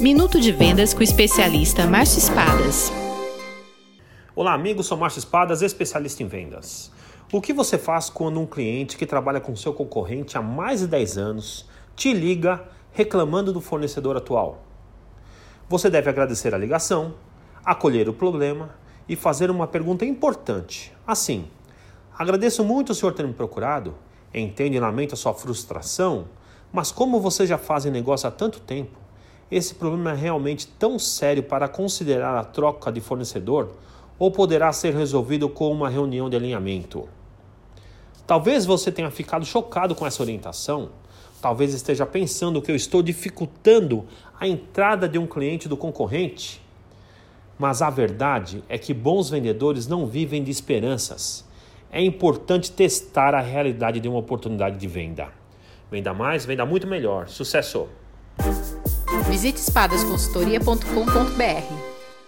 Minuto de Vendas com o especialista Márcio Espadas. Olá, amigos, sou Márcio Espadas, especialista em vendas. O que você faz quando um cliente que trabalha com seu concorrente há mais de 10 anos te liga reclamando do fornecedor atual? Você deve agradecer a ligação, acolher o problema e fazer uma pergunta importante. Assim, agradeço muito o senhor ter me procurado, entendo e lamento a sua frustração, mas como você já faz negócio há tanto tempo, esse problema é realmente tão sério para considerar a troca de fornecedor ou poderá ser resolvido com uma reunião de alinhamento? Talvez você tenha ficado chocado com essa orientação. Talvez esteja pensando que eu estou dificultando a entrada de um cliente do concorrente. Mas a verdade é que bons vendedores não vivem de esperanças. É importante testar a realidade de uma oportunidade de venda. Venda mais, venda muito melhor. Sucesso! Visite espadasconsultoria.com.br